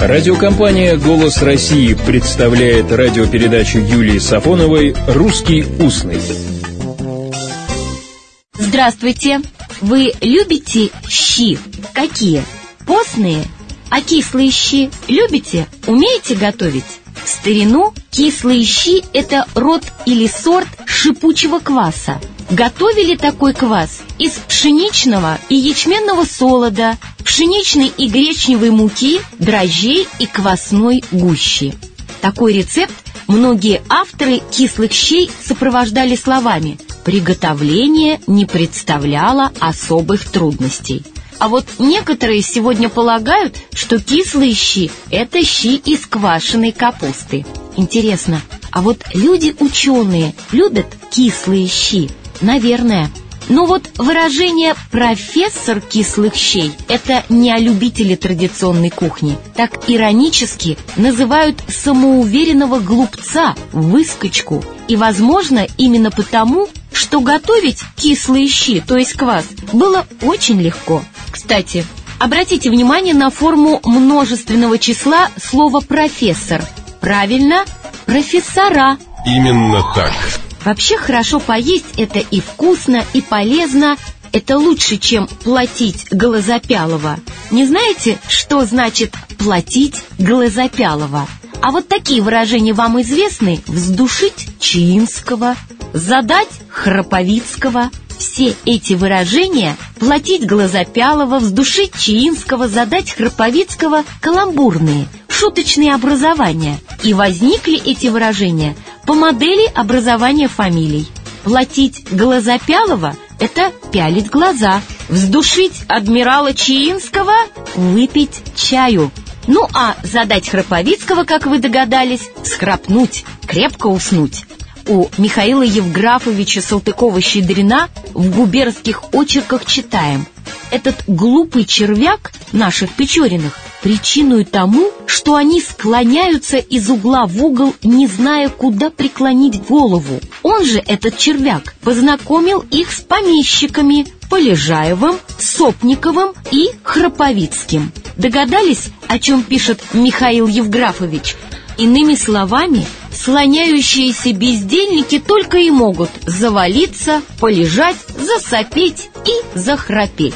Радиокомпания «Голос России» представляет радиопередачу Юлии Сафоновой «Русский устный». Здравствуйте! Вы любите щи? Какие? Постные? А кислые щи любите? Умеете готовить? В старину кислые щи – это род или сорт шипучего кваса. Готовили такой квас из пшеничного и ячменного солода, пшеничной и гречневой муки, дрожжей и квасной гущи. Такой рецепт многие авторы кислых щей сопровождали словами «приготовление не представляло особых трудностей». А вот некоторые сегодня полагают, что кислые щи – это щи из квашеной капусты. Интересно, а вот люди-ученые любят кислые щи? Наверное. Но вот выражение «профессор кислых щей» — это не о любителе традиционной кухни. Так иронически называют самоуверенного глупца, выскочку. И, возможно, именно потому, что готовить кислые щи, то есть квас, было очень легко. Кстати, обратите внимание на форму множественного числа слова «профессор». Правильно, профессора. Именно так. Вообще хорошо поесть – это и вкусно, и полезно. Это лучше, чем платить Глазопялова. Не знаете, что значит «платить Глазопялова»? А вот такие выражения вам известны? Вздушить Чаинского, задать Храповицкого. Все эти выражения «платить Глазопялова», «вздушить Чаинского», «задать Храповицкого» каламбурные, шуточные образования. И возникли эти выражения по модели образования фамилий. Платить Глазопялова – это пялить глаза. Вздушить адмирала Чаинского – выпить чаю. Ну а задать Храповицкого, как вы догадались, схрапнуть, крепко уснуть. У Михаила Евграфовича Салтыкова-Щедрина в губернских очерках читаем. Этот глупый червяк наших Печориных причиной тому, что они склоняются из угла в угол, не зная, куда преклонить голову. Он же, этот червяк, познакомил их с помещиками Полежаевым, Сопниковым и Храповицким. Догадались, о чем пишет Михаил Евграфович? Иными словами, слоняющиеся бездельники только и могут завалиться, полежать, засопеть и захрапеть.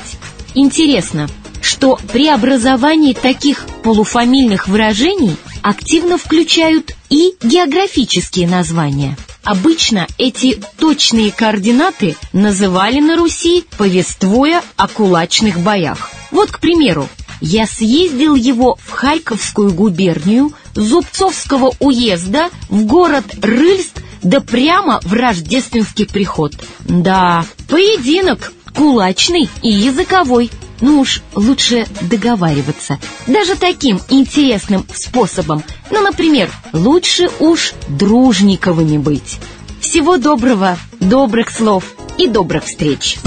Интересно, что при образовании таких полуфамильных выражений активно включают и географические названия. Обычно эти точные координаты называли на Руси, повествуя о кулачных боях. Вот, к примеру, я съездил его в Харьковскую губернию, Зубцовского уезда, в город Рыльск, да прямо в рождественский приход. Да, поединок кулачный и языковой. Ну уж лучше договариваться. Даже таким интересным способом. Ну, например, лучше уж дружниковыми быть. Всего доброго, добрых слов и добрых встреч.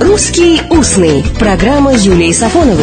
«Русский устный» – программа Юлии Сафоновой.